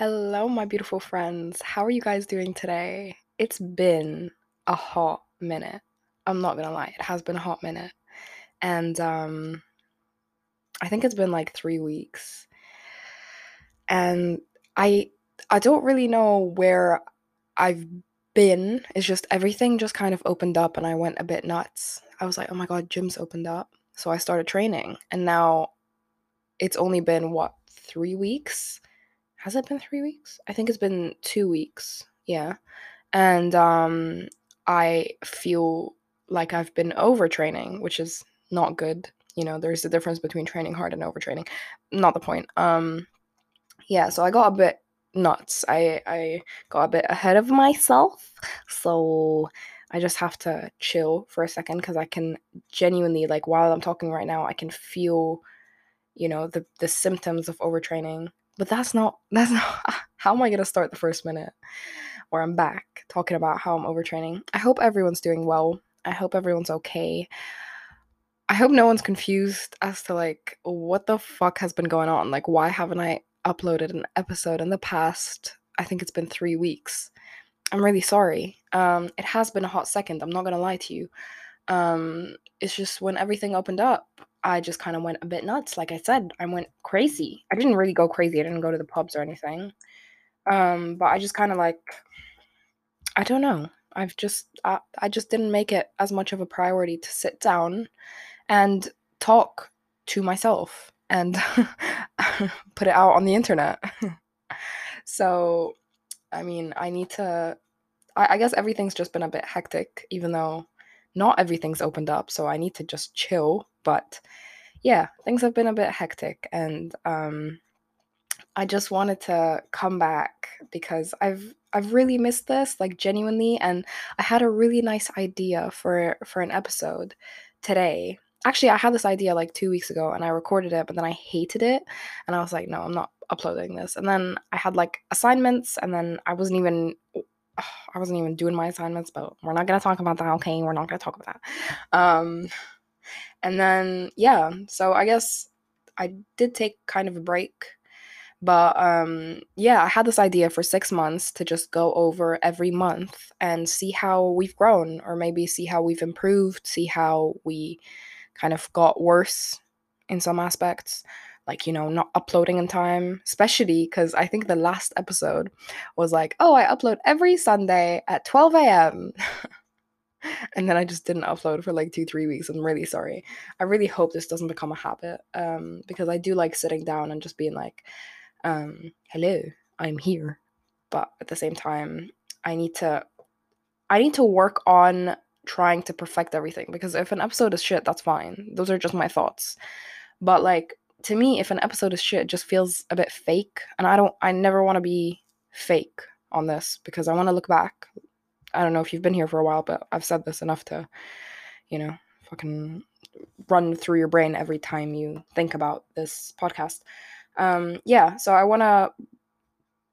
Hello, my beautiful friends. How are you guys doing today? It's been a hot minute. I'm not gonna lie, it has been a hot minute. And um I think it's been like 3 weeks. And I I don't really know where I've been. It's just everything just kind of opened up and I went a bit nuts. I was like, "Oh my god, gym's opened up." So I started training. And now it's only been what, 3 weeks? Has it been three weeks? I think it's been two weeks. Yeah. And um, I feel like I've been overtraining, which is not good. You know, there's a difference between training hard and overtraining. Not the point. Um, yeah, so I got a bit nuts. I I got a bit ahead of myself. So I just have to chill for a second because I can genuinely like while I'm talking right now, I can feel, you know, the the symptoms of overtraining but that's not that's not how am I gonna start the first minute where I'm back talking about how I'm overtraining. I hope everyone's doing well. I hope everyone's okay. I hope no one's confused as to like what the fuck has been going on. Like why haven't I uploaded an episode in the past? I think it's been 3 weeks. I'm really sorry. Um it has been a hot second. I'm not going to lie to you. Um it's just when everything opened up, I just kind of went a bit nuts. Like I said, I went crazy. I didn't really go crazy. I didn't go to the pubs or anything. Um, but I just kind of like, I don't know. I've just, I, I just didn't make it as much of a priority to sit down and talk to myself and put it out on the internet. so, I mean, I need to, I, I guess everything's just been a bit hectic, even though not everything's opened up, so I need to just chill. But yeah, things have been a bit hectic, and um, I just wanted to come back because I've I've really missed this, like genuinely, and I had a really nice idea for for an episode today. Actually, I had this idea like two weeks ago, and I recorded it, but then I hated it, and I was like, no, I'm not uploading this. And then I had like assignments, and then I wasn't even I wasn't even doing my assignments, but we're not gonna talk about that. Okay, we're not gonna talk about that. Um, and then yeah, so I guess I did take kind of a break, but um, yeah, I had this idea for six months to just go over every month and see how we've grown, or maybe see how we've improved, see how we kind of got worse in some aspects like you know not uploading in time especially because i think the last episode was like oh i upload every sunday at 12 a.m and then i just didn't upload for like two three weeks i'm really sorry i really hope this doesn't become a habit um because i do like sitting down and just being like um hello i'm here but at the same time i need to i need to work on trying to perfect everything because if an episode is shit that's fine those are just my thoughts but like to me, if an episode is shit, it just feels a bit fake. And I don't, I never want to be fake on this because I want to look back. I don't know if you've been here for a while, but I've said this enough to, you know, fucking run through your brain every time you think about this podcast. Um, yeah, so I want to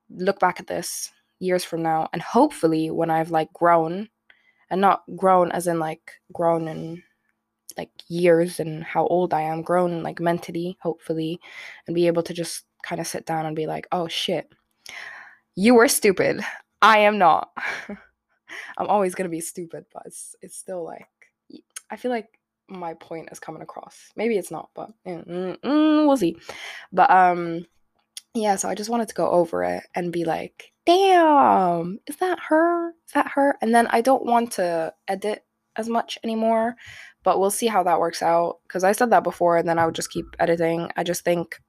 look back at this years from now and hopefully when I've like grown and not grown as in like grown in like years and how old I am, grown like mentally, hopefully, and be able to just kind of sit down and be like, oh shit, you were stupid. I am not. I'm always gonna be stupid, but it's it's still like I feel like my point is coming across. Maybe it's not, but mm, mm, we'll see. But um, yeah. So I just wanted to go over it and be like, damn, is that her? Is that her? And then I don't want to edit as much anymore but we'll see how that works out because I said that before and then I would just keep editing. I just think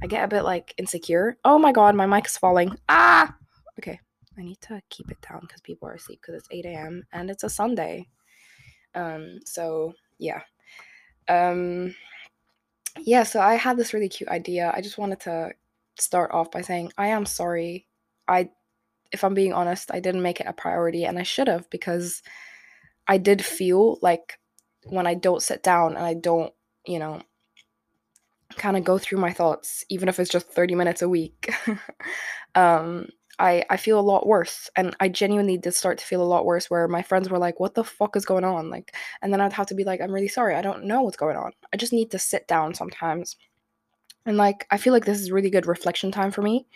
I get a bit like insecure. Oh my god, my mic is falling. Ah! Okay, I need to keep it down because people are asleep because it's 8 a.m. and it's a Sunday. Um, so yeah. Um, yeah, so I had this really cute idea. I just wanted to start off by saying I am sorry. I if I'm being honest, I didn't make it a priority and I should have because I did feel like when I don't sit down and I don't, you know, kind of go through my thoughts, even if it's just 30 minutes a week, um, I, I feel a lot worse. And I genuinely did start to feel a lot worse where my friends were like, what the fuck is going on? Like, and then I'd have to be like, I'm really sorry. I don't know what's going on. I just need to sit down sometimes And like I feel like this is really good reflection time for me.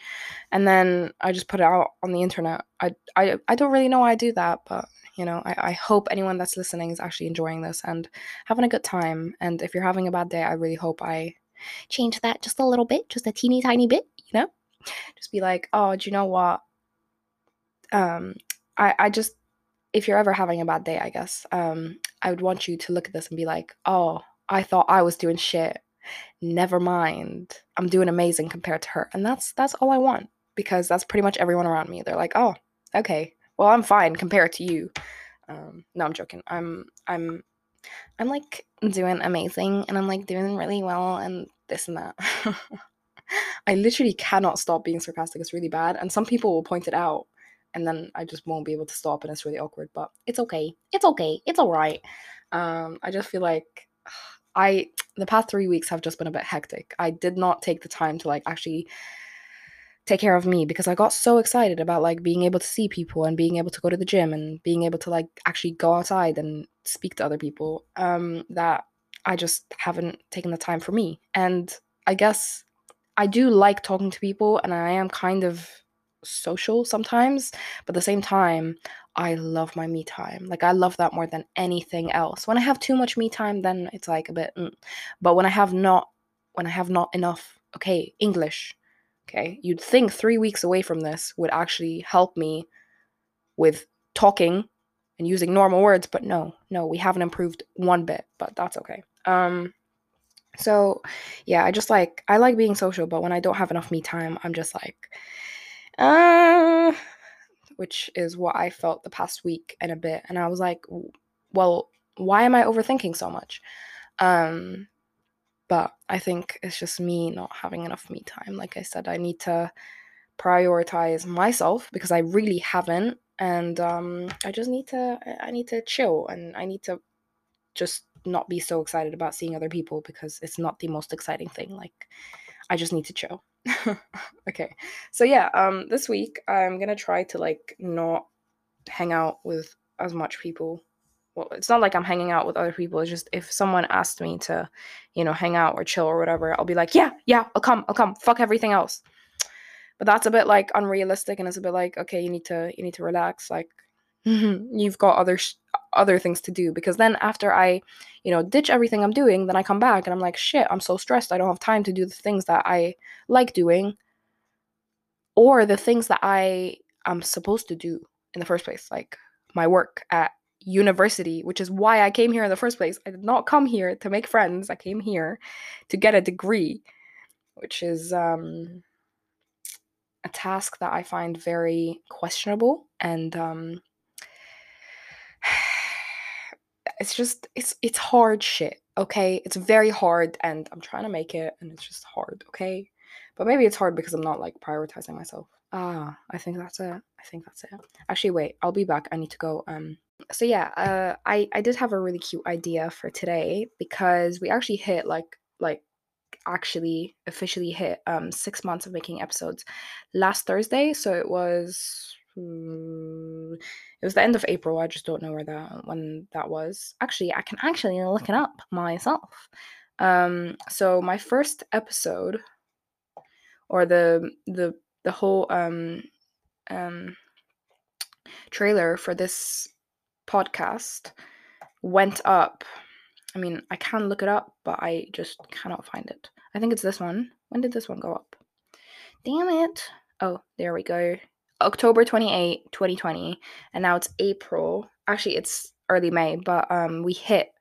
And then I just put it out on the internet. I I, I don't really know why I do that, but you know, I, I hope anyone that's listening is actually enjoying this and having a good time. And if you're having a bad day, I really hope I change that just a little bit, just a teeny tiny bit? Just be like, oh, do you know what? Um, I, I just if you're ever having a bad day, I guess, um, I would want you to look at this and be like, oh, I thought I was doing shit. Never mind. I'm doing amazing compared to her. And that's that's all I want because that's pretty much everyone around me. They're like, oh, okay. Well, I'm fine compared to you. Um, no, I'm joking. I'm I'm I'm like doing amazing and I'm like doing really well and this and that. I literally cannot stop being sarcastic. It's really bad. And some people will point it out and then I just won't be able to stop and it's really awkward. But it's okay. It's okay. It's all right. Um, I just feel like I the past three weeks have just been a bit hectic. I did not take the time to like actually take care of me because I got so excited about like being able to see people and being able to go to the gym and being able to like actually go outside and speak to other people um, that I just haven't taken the time for me. And I guess I do like talking to people and I am kind of social sometimes, but at the same time, I love my me time. Like I love that more than anything else. When I have too much me time, then it's like a bit. Mm. But when I have not, when I have not enough, okay, English. Okay, you'd think three weeks away from this would actually help me with talking and using normal words, but no, no, we haven't improved one bit. But that's okay. Um. So, yeah, I just like I like being social, but when I don't have enough me time, I'm just like uh, which is what I felt the past week and a bit. And I was like, well, why am I overthinking so much? Um, but I think it's just me not having enough me time. Like I said, I need to prioritize myself because I really haven't. And um, I just need to, I need to chill and I need to just not be so excited about seeing other people because it's not the most exciting thing. Like, I just need to chill. okay. So yeah, um this week I'm going to try to like not hang out with as much people. Well, it's not like I'm hanging out with other people. It's just if someone asked me to, you know, hang out or chill or whatever, I'll be like, "Yeah, yeah, I'll come. I'll come. Fuck everything else." But that's a bit like unrealistic and it's a bit like, "Okay, you need to you need to relax. Like you've got other sh- other things to do because then after I, you know, ditch everything I'm doing, then I come back and I'm like, shit, I'm so stressed. I don't have time to do the things that I like doing or the things that I am supposed to do in the first place, like my work at university, which is why I came here in the first place. I did not come here to make friends. I came here to get a degree, which is um a task that I find very questionable and um it's just it's it's hard shit okay? It's very hard and i'm trying to make it and it's just hard okay? But maybe it's hard because i'm not like prioritizing myself. Ah i think that's it. I think that's it. Actually wait i'll be back. I need to go um so yeah uh i i did have a really cute idea for today because we actually hit like like actually officially hit um six months of making episodes last thursday. So it was it was the end of April. I just don't know where that when that was. Actually, I can actually look it up myself. Um, so my first episode, or the the the whole um um trailer for this podcast went up. I mean, I can look it up, but I just cannot find it. I think it's this one. When did this one go up? Damn it. Oh, there we go. October 28, 2020, and now it's April. Actually, it's early May, but um, we hit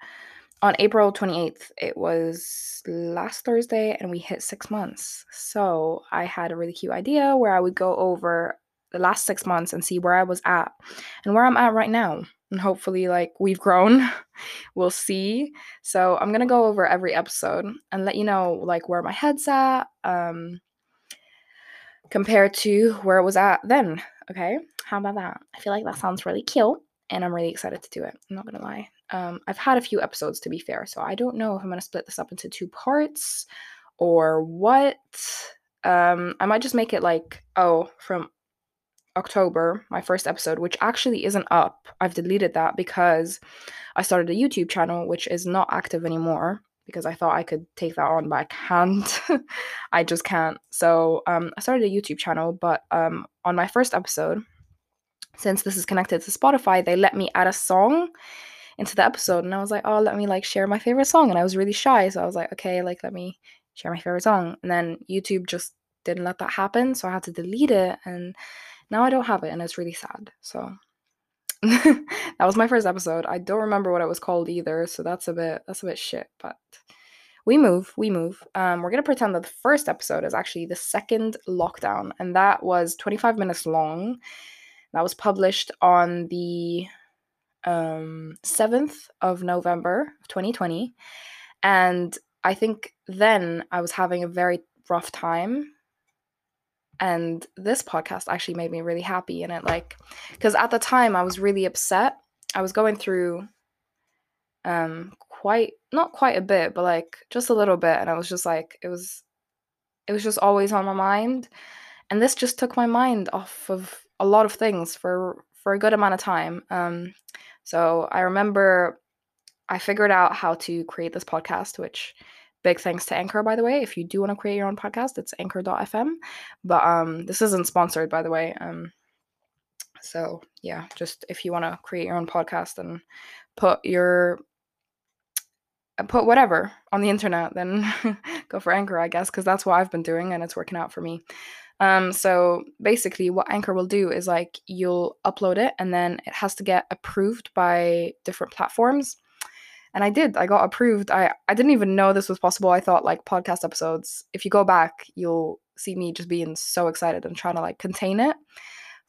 on April 28th. It was last Thursday, and we hit six months. So I had a really cute idea where I would go over the last six months and see where I was at and where I'm at right now. And hopefully, like, we've grown. we'll see. So I'm gonna go over every episode and let you know, like, where my head's at. Um, compared to where it was at then. Okay, how about that? I feel like that sounds really cute, and I'm really excited to do it. I'm not gonna lie. Um, I've had a few episodes to be fair, so I don't know if I'm gonna split this up into two parts or what. Um, I might just make it like oh from October, my first episode, which actually isn't up. I've deleted that because I started a YouTube channel which is not active anymore. Because I thought I could take that on, but I can't. I just can't. So um, I started a YouTube channel, but um, on my first episode, since this is connected to Spotify, they let me add a song into the episode, and I was like, oh, let me like share my favorite song, and I was really shy, so I was like, okay, like let me share my favorite song, and then YouTube just didn't let that happen, so I had to delete it, and now I don't have it, and it's really sad. So that was my first episode. I don't remember what it was called either, so that's a bit that's a bit shit, but we move, we move. Um, we're gonna pretend that the first episode is actually the second lockdown, and that was 25 minutes long. That was published on the um, 7th of November 2020. And I think then I was having a very rough time and this podcast actually made me really happy and it like because at the time i was really upset. I was going through um quite not quite a bit but like just a little bit and i was just like it was it was just always on my mind. And this just took my mind off of a lot of things for for a good amount of time um so i remember i figured out how to create this podcast which Big thanks to Anchor, by the way. If you do want to create your own podcast, it's anchor.fm. But um, this isn't sponsored, by the way. Um, so yeah, just if you want to create your own podcast and put your put whatever on the internet, then go for Anchor, I guess, because that's what I've been doing and it's working out for me. Um, so basically, what Anchor will do is like you'll upload it and then it has to get approved by different platforms and I did. I got approved. I I didn't even know this was possible. I thought like podcast episodes, if you go back, you'll see me just being so excited and trying to like contain it.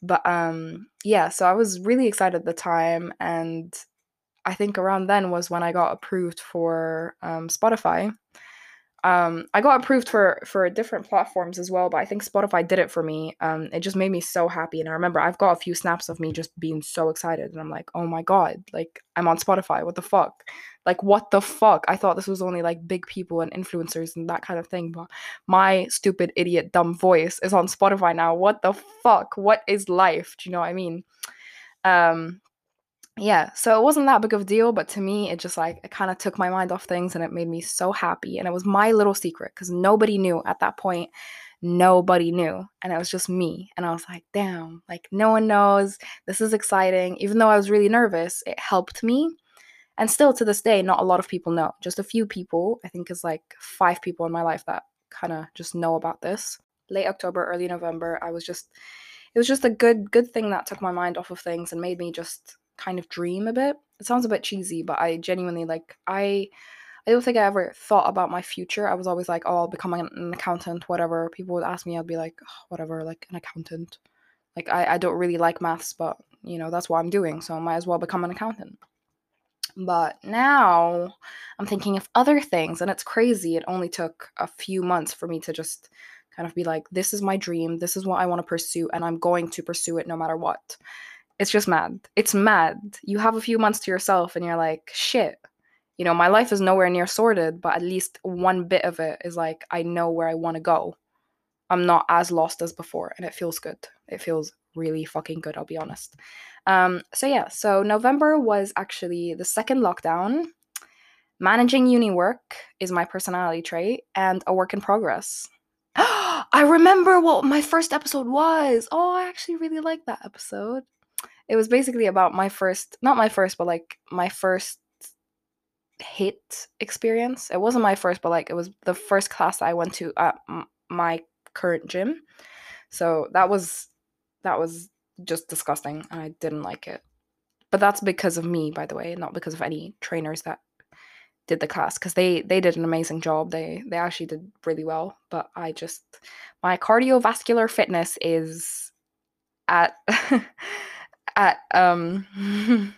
But um yeah, so I was really excited at the time and I think around then was when I got approved for um, Spotify. Um, I got approved for for different platforms as well, but I think Spotify did it for me. Um, it just made me so happy, and I remember I've got a few snaps of me just being so excited, and I'm like, oh my god, like I'm on Spotify. What the fuck? Like what the fuck? I thought this was only like big people and influencers and that kind of thing, but my stupid idiot dumb voice is on Spotify now. What the fuck? What is life? Do you know what I mean? Um, yeah, so it wasn't that big of a deal, but to me, it just like it kind of took my mind off things and it made me so happy. And it was my little secret because nobody knew at that point. Nobody knew. And it was just me. And I was like, damn, like no one knows. This is exciting. Even though I was really nervous, it helped me. And still to this day, not a lot of people know. Just a few people, I think is like five people in my life that kind of just know about this. Late October, early November, I was just it was just a good good thing that took my mind off of things and made me just kind of dream a bit. It sounds a bit cheesy, but I genuinely like I I don't think I ever thought about my future. I was always like, oh, I'll become an, accountant, whatever. People would ask me, I'd be like, oh, whatever, like an accountant. Like I, I don't really like maths, but you know, that's what I'm doing, so I might as well become an accountant. But now I'm thinking of other things, and it's crazy. It only took a few months for me to just kind of be like, this is my dream, this is what I want to pursue, and I'm going to pursue it no matter what it's just mad. It's mad. You have a few months to yourself and you're like, shit. You know, my life is nowhere near sorted, but at least one bit of it is like, I know where I want to go. I'm not as lost as before, and it feels good. It feels really fucking good, I'll be honest. Um, so, yeah, so November was actually the second lockdown. Managing uni work is my personality trait and a work in progress. I remember what my first episode was. Oh, I actually really like that episode it was basically about my first not my first but like my first HIIT experience. It wasn't my first but like it was the first class i went to at m- my current gym. So that was that was just disgusting and i didn't like it. But that's because of me by the way not because of any trainers that did the class because they they did an amazing job. They they actually did really well but i just my cardiovascular fitness is at at um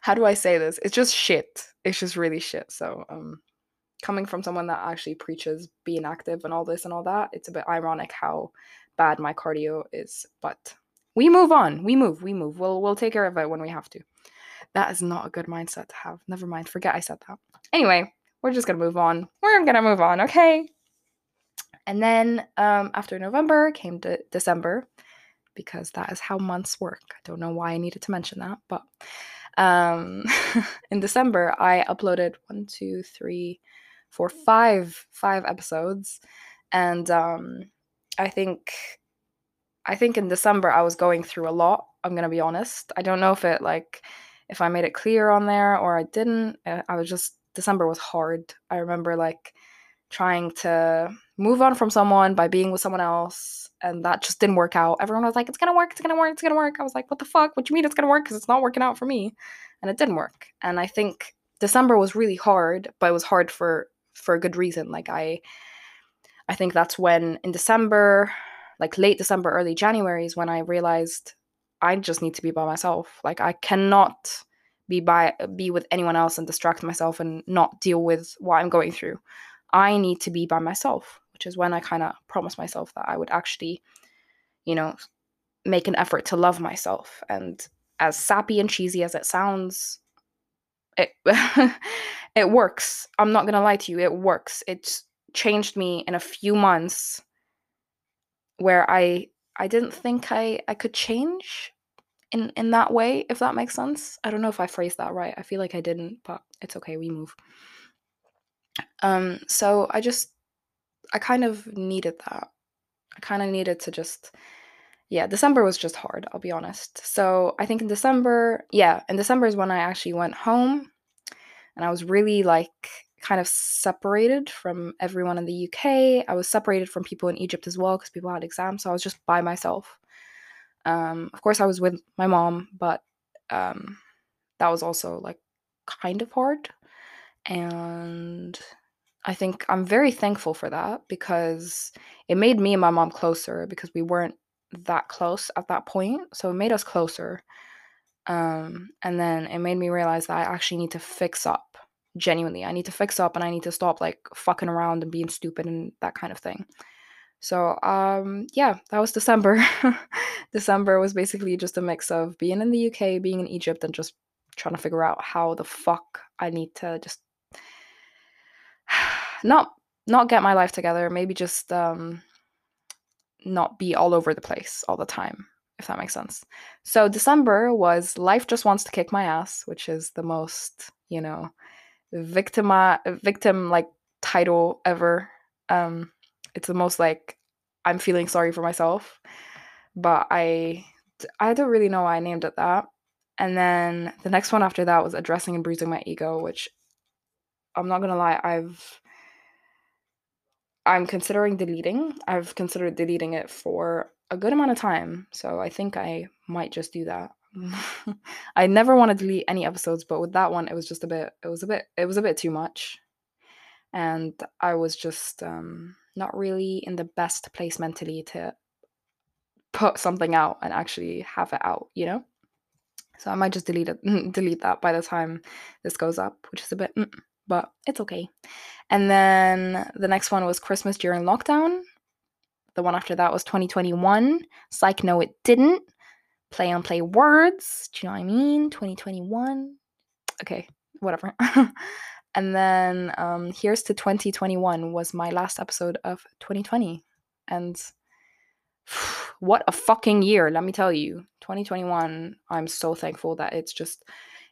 how do I say this? It's just shit. It's just really shit. So um coming from someone that actually preaches being active and all this and all that, it's a bit ironic how bad my cardio is. But we move on. We move. We move. We'll we'll take care of it when we have to. That is not a good mindset to have. Never mind. Forget I said that. Anyway, we're just gonna move on. We're gonna move on, okay? And then um, after November came to December, because that is how months work. I don't know why I needed to mention that, but Um, in December, I uploaded one, two, three, four, five, five episodes, and um, I think, I think in December I was going through a lot. I'm gonna be honest. I don't know if it like, if I made it clear on there or I didn't. Uh, I was just December was hard. I remember like trying to move on from someone by being with someone else and that just didn't work out. Everyone was like it's gonna work it's gonna work it's gonna work. I was like what the fuck? What do you mean it's gonna work? Because it's not working out for me. And it didn't work. And i think december was really hard but it was hard for for a good reason. Like i i think that's when in december like late december early january is when i realized i just need to be by myself. Like i cannot be by be with anyone else and distract myself and not deal with what i'm going through I need to be by myself, which is when I kind of promised myself that I would actually, you know, make an effort to love myself. And as sappy and cheesy as it sounds, it it works. I'm not gonna lie to you, it works. It's changed me in a few months where I I didn't think I I could change in in that way if that makes sense. I don't know if I phrased that right. I feel like I didn't, but it's okay. We move. Um, so I just, I kind of needed that. I kind of needed to just, yeah, December was just hard, I'll be honest. So I think in December, yeah, in December is when I actually went home and I was really like kind of separated from everyone in the UK. I was separated from people in Egypt as well because people had exams. So I was just by myself. Um, of course, I was with my mom, but um, that was also like kind of hard. And I think I'm very thankful for that because it made me and my mom closer because we weren't that close at that point. So it made us closer. Um, and then it made me realize that I actually need to fix up genuinely. I need to fix up and I need to stop like fucking around and being stupid and that kind of thing. So um yeah, that was December. December was basically just a mix of being in the UK, being in Egypt and just trying to figure out how the fuck I need to just not not get my life together, maybe just um not be all over the place all the time, if that makes sense. So December was Life Just Wants to Kick My Ass, which is the most, you know, victim victim like title ever. Um it's the most like I'm feeling sorry for myself. But I I don't really know why I named it that. And then the next one after that was addressing and bruising my ego, which I'm not gonna lie, I've I'm considering deleting. I've considered deleting it for a good amount of time, so I think I might just do that. I never want to delete any episodes, but with that one, it was just a bit. It was a bit. It was a bit too much, and I was just um, not really in the best place mentally to put something out and actually have it out. You know. So I might just delete it, delete that by the time this goes up, which is a bit. Mm but it's okay. And then the next one was Christmas during lockdown. The one after that was 2021. Psych, no, it didn't. Play on play words. Do you know what I mean? 2021. Okay, whatever. and then um, here's to 2021 was my last episode of 2020. And what a fucking year, let me tell you. 2021, I'm so thankful that it's just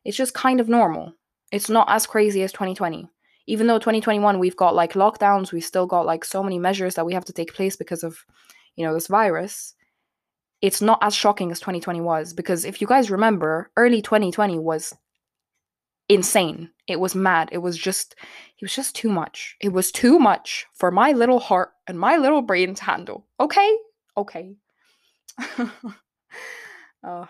it's just kind of normal. It's not as crazy as 2020. Even though 2021 we've got like lockdowns, we've still got like so many measures that we have to take place because of, you know, this virus. It's not as shocking as 2020 was because if you guys remember, early 2020 was insane. It was mad. It was just it was just too much. It was too much for my little heart and my little brain to handle. Okay? Okay. oh.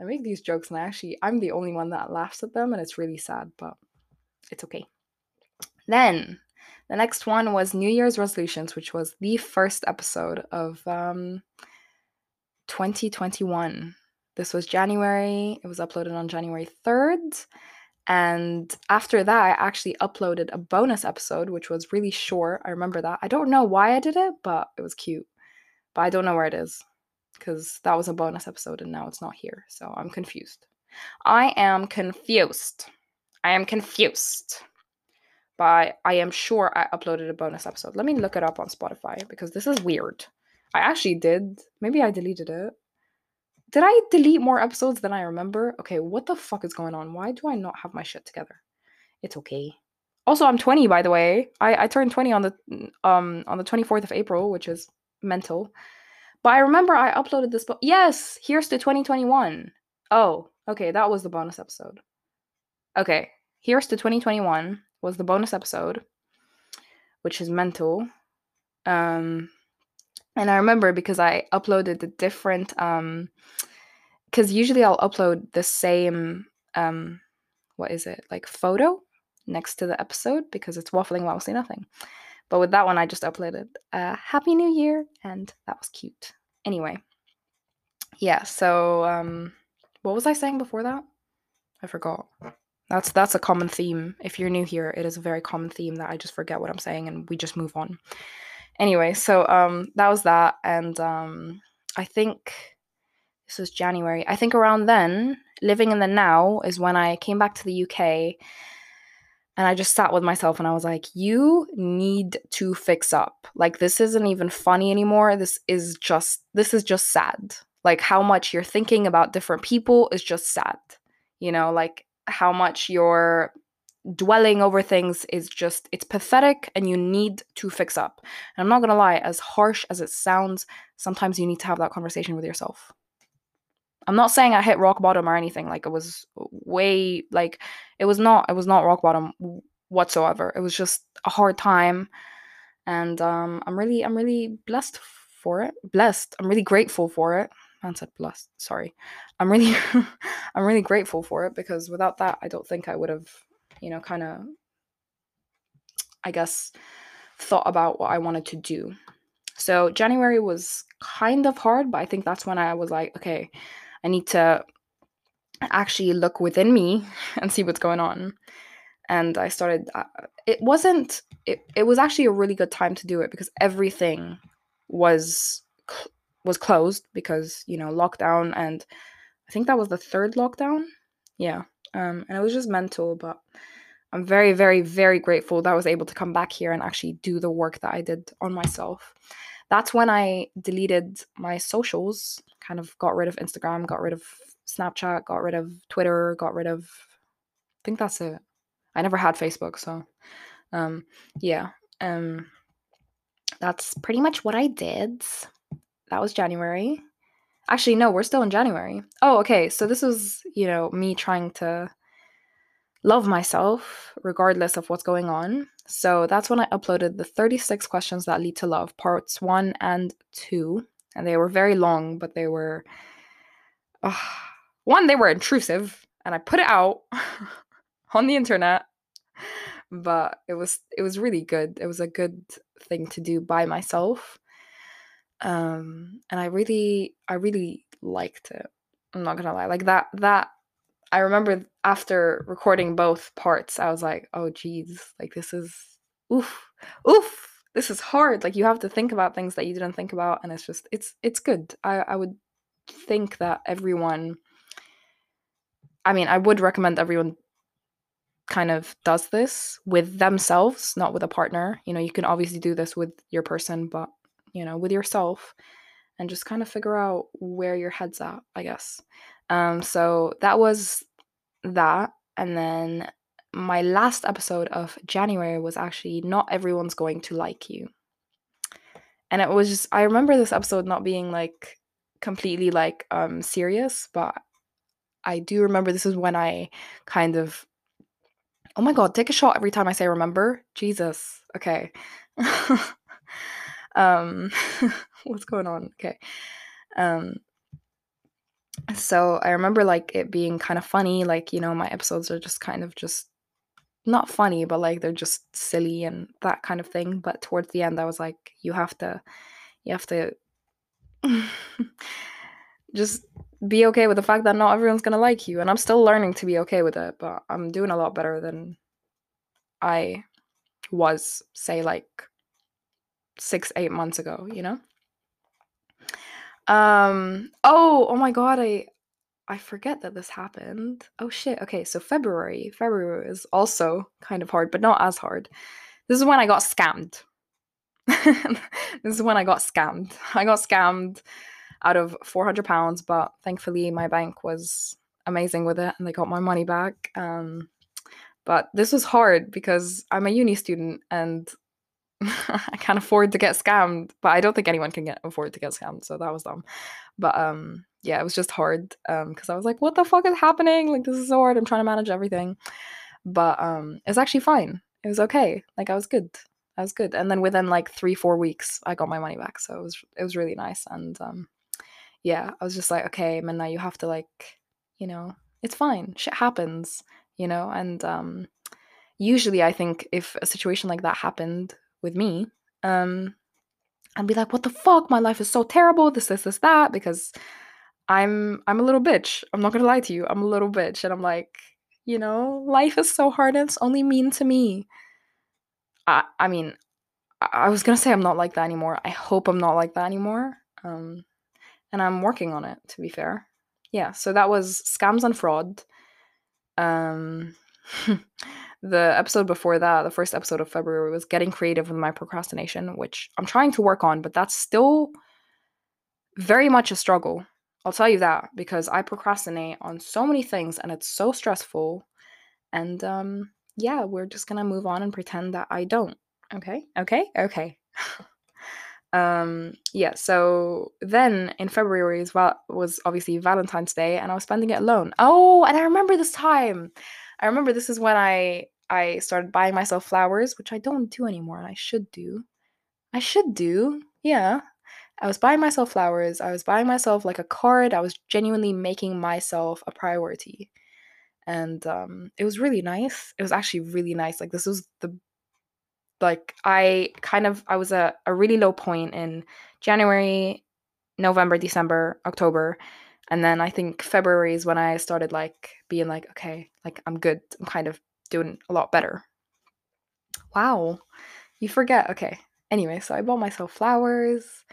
I make these jokes and I actually I'm the only one that laughs at them and it's really sad, but it's okay. Then the next one was New Year's resolutions, which was the first episode of um 2021. This was January. It was uploaded on January 3rd. And after that, I actually uploaded a bonus episode, which was really short. I remember that. I don't know why I did it, but it was cute. But I don't know where it is because that was a bonus episode and now it's not here. So I'm confused. I am confused. I am confused. But I am sure I uploaded a bonus episode. Let me look it up on Spotify because this is weird. I actually did. Maybe I deleted it. did I delete more episodes than I remember? Okay, what the fuck is going on? Why do I not have my shit together? It's okay. Also, I'm 20 by the way. I I turned 20 on the um on the 24th of April, which is mental. But I remember I uploaded this book. Yes, here's to 2021. Oh, okay, that was the bonus episode. Okay, here's to 2021 was the bonus episode, which is mental. Um, and I remember because I uploaded the different um, because usually I'll upload the same um, what is it like photo next to the episode because it's waffling while say nothing. But with that one, I just uploaded uh, Happy New Year, and that was cute. Anyway, yeah. So, um, what was I saying before that? I forgot. That's that's a common theme. If you're new here, it is a very common theme that I just forget what I'm saying and we just move on. Anyway, so um, that was that, and um, I think this was January. I think around then, living in the now is when I came back to the UK and I just sat with myself and I was like, you need to fix up. Like this isn't even funny anymore. This is just this is just sad. Like how much you're thinking about different people is just sad. You know, like how much you're dwelling over things is just it's pathetic and you need to fix up. And I'm not going to lie, as harsh as it sounds, sometimes you need to have that conversation with yourself. I'm not saying I hit rock bottom or anything. Like it was way like it was not it was not rock bottom whatsoever. It was just a hard time, and um, I'm really I'm really blessed for it. Blessed. I'm really grateful for it. Man said blessed. Sorry. I'm really I'm really grateful for it because without that, I don't think I would have you know kind of I guess thought about what I wanted to do. So January was kind of hard, but I think that's when I was like, okay, I need to actually look within me and see what's going on. And I started, uh, it wasn't, it, it was actually a really good time to do it because everything was was closed because you know lockdown and i think that was the third lockdown yeah um and it was just mental but i'm very very very grateful that i was able to come back here and actually do the work that i did on myself that's when I deleted my socials, kind of got rid of Instagram, got rid of Snapchat, got rid of Twitter, got rid of I think that's it. I never had Facebook, so um yeah. Um that's pretty much what I did. That was January. Actually, no, we're still in January. Oh, okay. So this was, you know, me trying to love myself regardless of what's going on. So that's when I uploaded the 36 questions that lead to love, parts one and two. And they were very long, but they were uh, one, they were intrusive, and I put it out on the internet. But it was it was really good. It was a good thing to do by myself. Um and I really I really liked it. I'm not gonna lie. Like that that I remember after recording both parts, I was like, oh geez, like this is oof, oof, this is hard. Like you have to think about things that you didn't think about, and it's just it's it's good. I, I would think that everyone I mean, I would recommend everyone kind of does this with themselves, not with a partner. You know, you can obviously do this with your person, but you know, with yourself and just kind of figure out where your head's at, I guess. Um, so that was that. And then my last episode of January was actually Not Everyone's Going to Like You. And it was just, I remember this episode not being like completely like um serious, but I do remember this is when I kind of Oh my god, take a shot every time I say remember. Jesus. Okay. um what's going on? Okay. Um so I remember like it being kind of funny, like, you know, my episodes are just kind of just not funny, but like they're just silly and that kind of thing. But towards the end I was like, you have to you have to just be okay with the fact that not everyone's gonna like you. And I'm still learning to be okay with it, but I'm doing a lot better than I was, say, like six, eight months ago, you know? Um oh, oh my god, I I forget that this happened. Oh shit. Okay, so February. February is also kind of hard, but not as hard. This is when I got scammed. this is when I got scammed. I got scammed. out of 400 pounds, but thankfully my bank was amazing with it and they got my money back. Um, but this was hard because I'm a uni student and I can't afford to get scammed, but I don't think anyone can get afford to get scammed, so that was dumb. But um yeah, it was just hard um because I was like, what the fuck is happening? Like this is so hard. I'm trying to manage everything. But um it's actually fine. It was okay. Like I was good. I was good. And then within like 3-4 weeks, I got my money back. So it was it was really nice and um yeah, I was just like, okay, man, now you have to like, you know, it's fine. Shit happens, you know, and um usually I think if a situation like that happened with me, um, I'd be like, what the fuck? My life is so terrible, this, this, this, that, because I'm I'm a little bitch. I'm not gonna lie to you. I'm a little bitch. And I'm like, you know, life is so hard and it's only mean to me. I I mean, I, I was gonna say I'm not like that anymore. I hope I'm not like that anymore. Um and I'm working on it, to be fair. Yeah, so that was scams and fraud. Um the episode before that, the first episode of February, was getting creative with my procrastination, which I'm trying to work on, but that's still very much a struggle. I'll tell you that because I procrastinate on so many things and it's so stressful. And um, yeah, we're just gonna move on and pretend that I don't. Okay, okay, okay. um, yeah. So then in February as well was obviously Valentine's Day, and I was spending it alone. Oh, and I remember this time. I remember this is when I I started buying myself flowers, which I don't do anymore, and I should do. I should do. Yeah. I was buying myself flowers. I was buying myself like a card. I was genuinely making myself a priority. And um, it was really nice. It was actually really nice. Like this was the like I kind of I was a, a really low point in January, November, December, October. And then I think February is when I started like being like, okay, like I'm good. I'm kind of doing a lot better. Wow. You forget. Okay. Anyway, so I bought myself flowers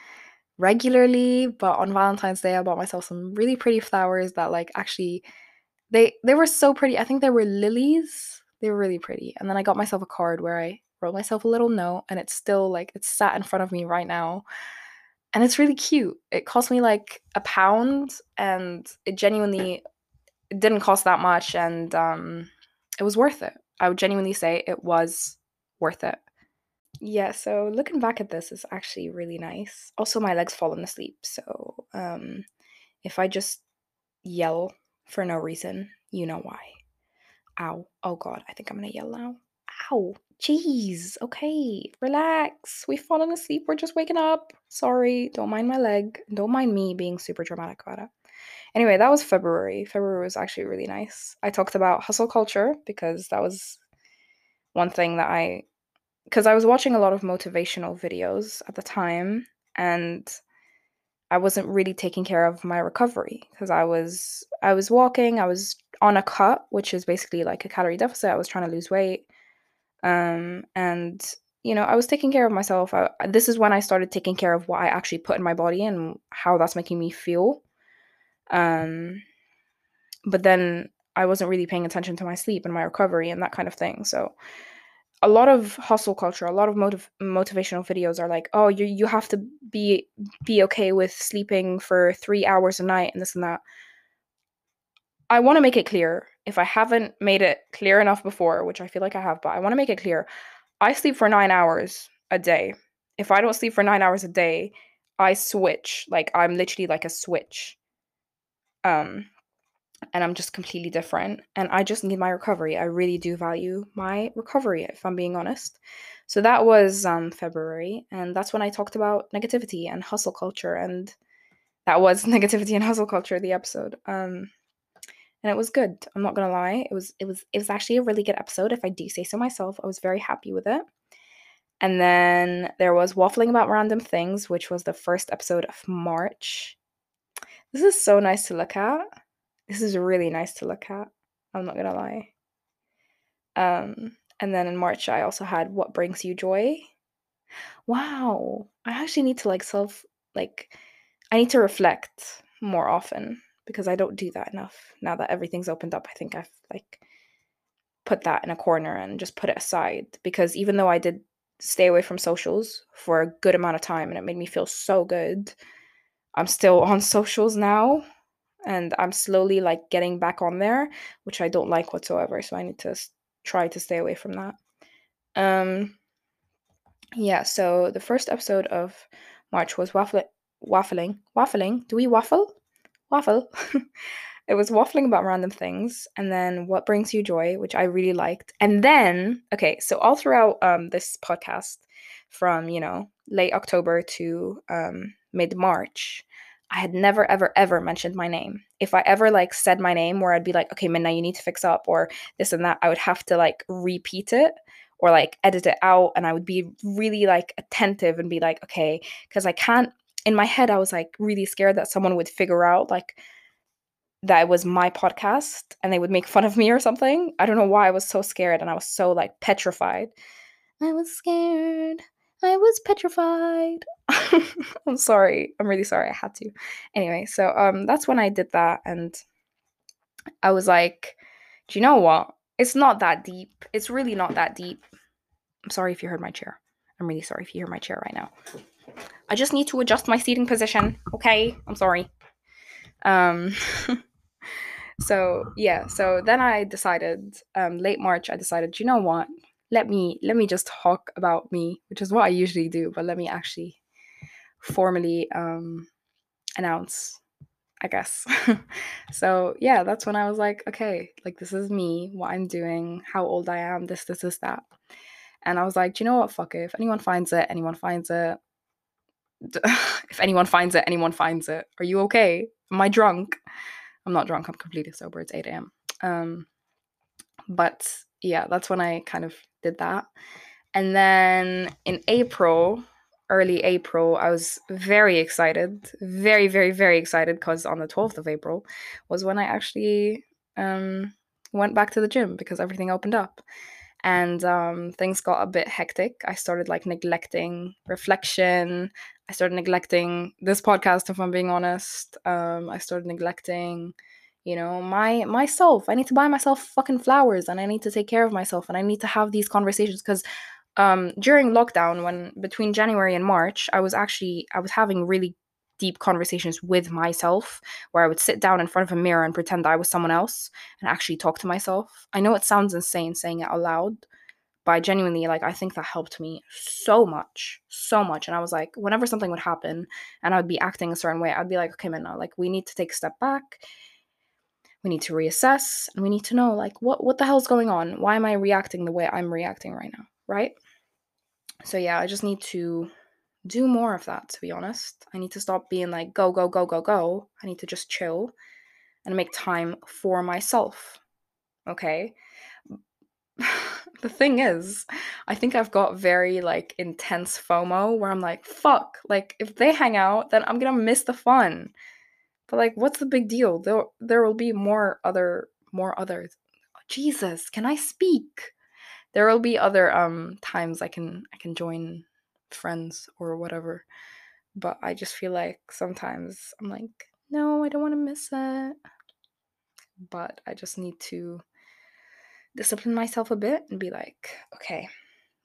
regularly, but on Valentine's Day I bought myself some really pretty flowers that like actually they they were so pretty. I think they were lilies. They were really pretty. And then I got myself a card where I wrote myself a little note and it's still like it's sat in front of me right now. And it's really cute. It cost me like a pound and it genuinely it didn't cost that much and um it was worth it. I would genuinely say it was worth it. Yeah, so looking back at this is actually really nice. Also, my legs fallen asleep, so um, if I just yell for no reason, you know why. Ow. Oh god, I think I'm gonna yell now. Ow. Jeez. Okay, relax. We've fallen asleep. We're just waking up. Sorry. Don't mind my leg. Don't mind me being super dramatic about it. Anyway, that was February. February was actually really nice. I talked about hustle culture because that was one thing that I because I was watching a lot of motivational videos at the time and I wasn't really taking care of my recovery because I was I was walking, I was on a cut, which is basically like a calorie deficit. I was trying to lose weight. Um and you know, I was taking care of myself. I, this is when I started taking care of what I actually put in my body and how that's making me feel. Um, but then I wasn't really paying attention to my sleep and my recovery and that kind of thing. So a lot of hustle culture, a lot of motiv- motivational videos are like, "Oh, you you have to be be okay with sleeping for 3 hours a night and this and that." I want to make it clear, if I haven't made it clear enough before, which I feel like I have, but I want to make it clear. I sleep for 9 hours a day. If I don't sleep for 9 hours a day, I switch. Like I'm literally like a switch um and I'm just completely different and I just need my recovery. I really do value my recovery if I'm being honest. So that was um February and that's when I talked about negativity and hustle culture and that was negativity and hustle culture the episode. Um and it was good. I'm not to lie. It was it was it was actually a really good episode if I do say so myself. I was very happy with it. And then there was waffling about random things, which was the first episode of March. This is so nice to look at. This is really nice to look at. I'm not gonna lie. Um, and then in March, I also had What Brings You Joy. Wow. I actually need to like self, like, I need to reflect more often because I don't do that enough. Now that everything's opened up, I think I've like put that in a corner and just put it aside because even though I did stay away from socials for a good amount of time and it made me feel so good I'm still on socials now and I'm slowly like getting back on there, which I don't like whatsoever. So I need to try to stay away from that. Um, yeah. So the first episode of March was waffling, waffling, waffling. Do we waffle? Waffle. it was waffling about random things, and then what brings you joy, which I really liked, and then okay. So all throughout um this podcast, from you know late October to um mid March, I had never, ever, ever mentioned my name. If I ever like said my name where I'd be like, okay, Minna, you need to fix up or this and that, I would have to like repeat it or like edit it out. And I would be really like attentive and be like, okay, because I can't, in my head, I was like really scared that someone would figure out like that it was my podcast and they would make fun of me or something. I don't know why I was so scared and I was so like petrified. I was scared. I was petrified. I'm sorry. I'm really sorry. I had to. Anyway, so um that's when I did that and I was like, do you know what? It's not that deep. It's really not that deep. I'm sorry if you heard my chair. I'm really sorry if you hear my chair right now. I just need to adjust my seating position, okay? I'm sorry. Um so yeah, so then I decided um late March I decided, you know what? Let me let me just talk about me, which is what I usually do, but let me actually formally um, announce, I guess. so yeah, that's when I was like, okay, like this is me, what I'm doing, how old I am, this, this, this, that. And I was like, do you know what? Fuck it. If anyone finds it, anyone finds it. if anyone finds it, anyone finds it. Are you okay? Am I drunk? I'm not drunk. I'm completely sober. It's 8 a.m. Um, but yeah, that's when I kind of did that. And then in April, early April, I was very excited, very, very, very excited because on the 12th of April was when I actually um, went back to the gym because everything opened up. And um, things got a bit hectic. I started like neglecting reflection. I started neglecting this podcast, if I'm being honest. Um, I started neglecting you know my myself i need to buy myself fucking flowers and i need to take care of myself and i need to have these conversations because um during lockdown when between january and march i was actually i was having really deep conversations with myself where i would sit down in front of a mirror and pretend i was someone else and actually talk to myself i know it sounds insane saying it out loud but I genuinely like I think that helped me so much, so much. And I was like, whenever something would happen and I'd be acting a certain way, I'd be like, okay, man, like we need to take a step back we need to reassess and we need to know like what what the hell's going on? Why am i reacting the way i'm reacting right now right? So yeah i just need to do more of that to be honest. I need to stop being like go go go go go. I need to just chill and make time for myself okay? The thing is i think i've got very like intense fomo where i'm like fuck like if they hang out then i'm gonna miss the fun but like, what's the big deal? There, there will be more other, more others. Jesus, can I speak? There will be other um times I can I can join friends or whatever. But I just feel like sometimes I'm like, no, I don't want to miss it. But I just need to discipline myself a bit and be like, okay,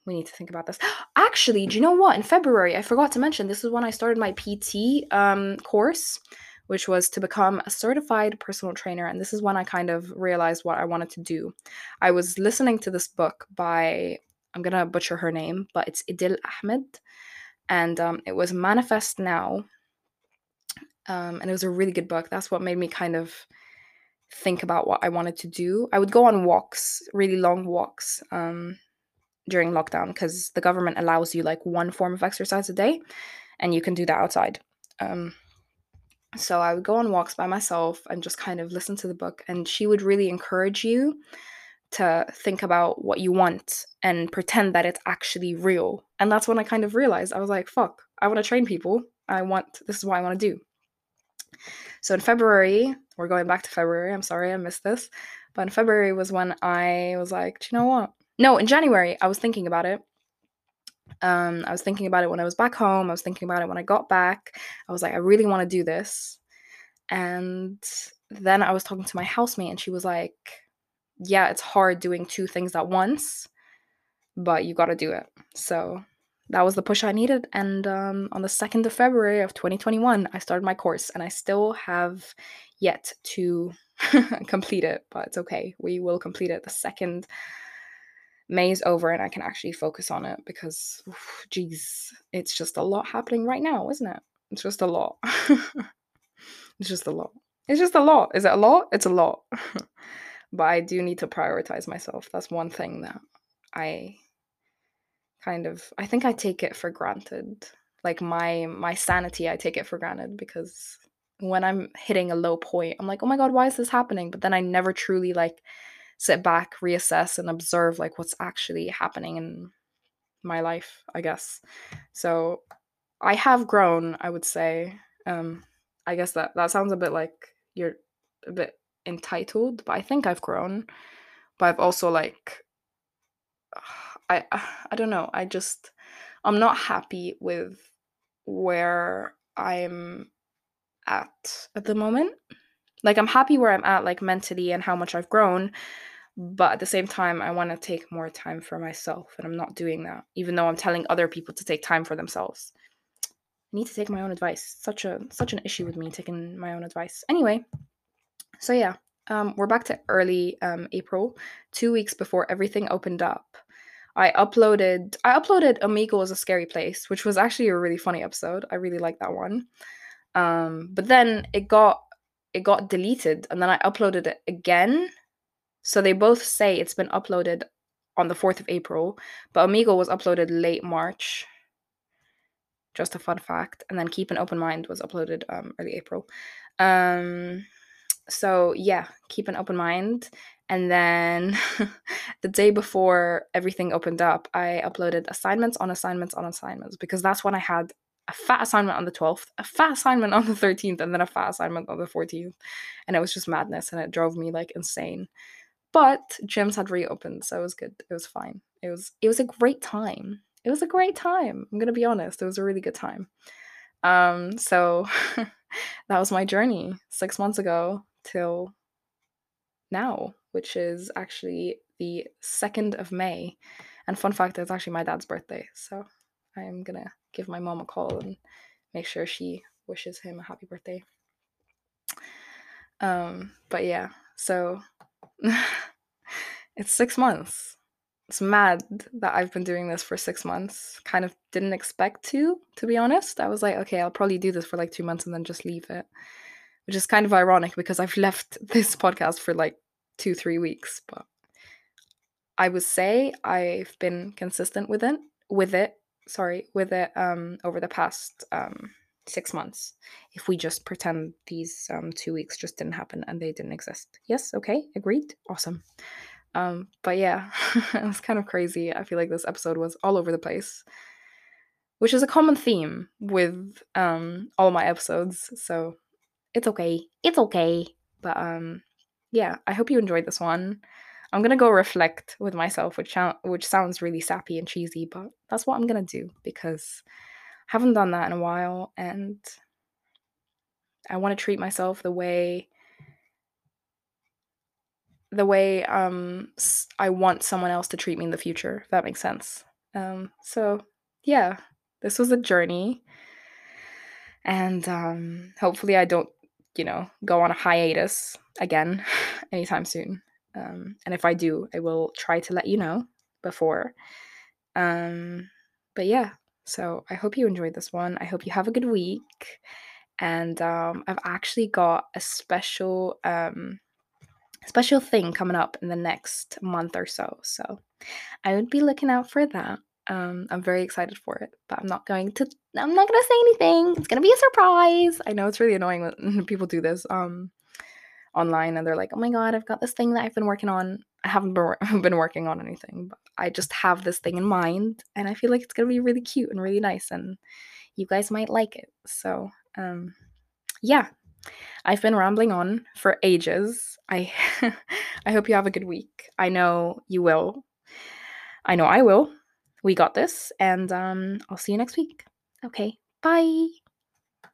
we need to think about this. Actually, do you know what? In February, I forgot to mention this is when I started my PT um, course which was to become a certified personal trainer. And this is when I kind of realized what I wanted to do. I was listening to this book by, I'm going to butcher her name, but it's Idil Ahmed. And um, it was Manifest Now. Um, and it was a really good book. That's what made me kind of think about what I wanted to do. I would go on walks, really long walks um, during lockdown because the government allows you like one form of exercise a day and you can do that outside. Um, so I would go on walks by myself and just kind of listen to the book. And she would really encourage you to think about what you want and pretend that it's actually real. And that's when I kind of realized I was like, fuck, I want to train people. I want, this is what I want to do. So in February, we're going back to February. I'm sorry I missed this. But in February was when I was like, do you know what? No, in January, I was thinking about it um, I was thinking about it when I was back home. I was thinking about it when I got back. I was like, I really want to do this. And then I was talking to my housemate, and she was like, Yeah, it's hard doing two things at once, but you got to do it. So that was the push I needed. And um, on the 2nd of February of 2021, I started my course and I still have yet to complete it, but it's okay. We will complete it the second May is over and I can actually focus on it because, geez, it's just a lot happening right now, isn't it? It's just a lot. it's just a lot. It's just a lot. Is it a lot? It's a lot. but I do need to prioritize myself. That's one thing that I kind of I think I take it for granted. Like my my sanity, I take it for granted because when I'm hitting a low point, I'm like, "Oh my god, why is this happening?" But then I never truly like sit back, reassess, and observe like what's actually happening in my life, I guess. So I have grown, I would say. Um, I guess that that sounds a bit like you're a bit entitled, but I think I've grown. But I've also like I I don't know. I just I'm not happy with where I'm at at the moment. Like I'm happy where I'm at like mentally and how much I've grown, but at the same time i want to take more time for myself and i'm not doing that even though i'm telling other people to take time for themselves. I need to take my own advice. Such a such an issue with me taking my own advice. Anyway so yeah um, we're back to early um, april two weeks before everything opened up. I uploaded i uploaded Amigo is a scary place which was actually a really funny episode. I really like that one. Um, but then it got it got deleted and then i uploaded it again so they both say it's been uploaded on the 4th of April, but Amigo was uploaded late March. Just a fun fact. And then Keep an Open Mind was uploaded um, early April. Um, so yeah, keep an open mind. And then the day before everything opened up, I uploaded assignments on assignments on assignments because that's when I had a fat assignment on the 12th, a fat assignment on the 13th, and then a fat assignment on the 14th. And it was just madness and it drove me like insane. But gyms had reopened, so it was good. It was fine. It was it was a great time. It was a great time. I'm gonna be honest. It was a really good time. Um, so that was my journey six months ago till now, which is actually the 2nd of May. And fun fact, it's actually my dad's birthday. So I'm gonna give my mom a call and make sure she wishes him a happy birthday. Um, but yeah, so it's six months. It's mad that I've been doing this for six months. Kind of didn't expect to, to be honest. I was like, okay, I'll probably do this for like two months and then just leave it. Which is kind of ironic because I've left this podcast for like two, three weeks. But I would say I've been consistent with it with it, sorry, with it um over the past um six months if we just pretend these um, two weeks just didn't happen and they didn't exist. Yes, okay, agreed. Awesome. Um, but yeah, it was kind of crazy. I feel like this episode was all over the place, which is a common theme with um, all my episodes. So it's okay. It's okay. But um, yeah, I hope you enjoyed this one. I'm gonna go reflect with myself, which which sounds really sappy and cheesy, but that's what I'm gonna do because I haven't done that in a while and I want to treat myself the way the way um I want someone else to treat me in the future, if that makes sense. Um so yeah, this was a journey. And um hopefully I don't, you know, go on a hiatus again anytime soon. Um and if I do, I will try to let you know before. Um but yeah, so I hope you enjoyed this one. I hope you have a good week. And um, I've actually got a special um, special thing coming up in the next month or so. So I would be looking out for that. Um, I'm very excited for it, but I'm not going to. I'm not gonna say anything. It's gonna be a surprise. I know it's really annoying when people do this um, online and they're like, "Oh my god, I've got this thing that I've been working on." I haven't been working on anything, but I just have this thing in mind and I feel like it's going to be really cute and really nice and you guys might like it. So, um yeah. I've been rambling on for ages. I I hope you have a good week. I know you will. I know I will. We got this and um I'll see you next week. Okay. Bye.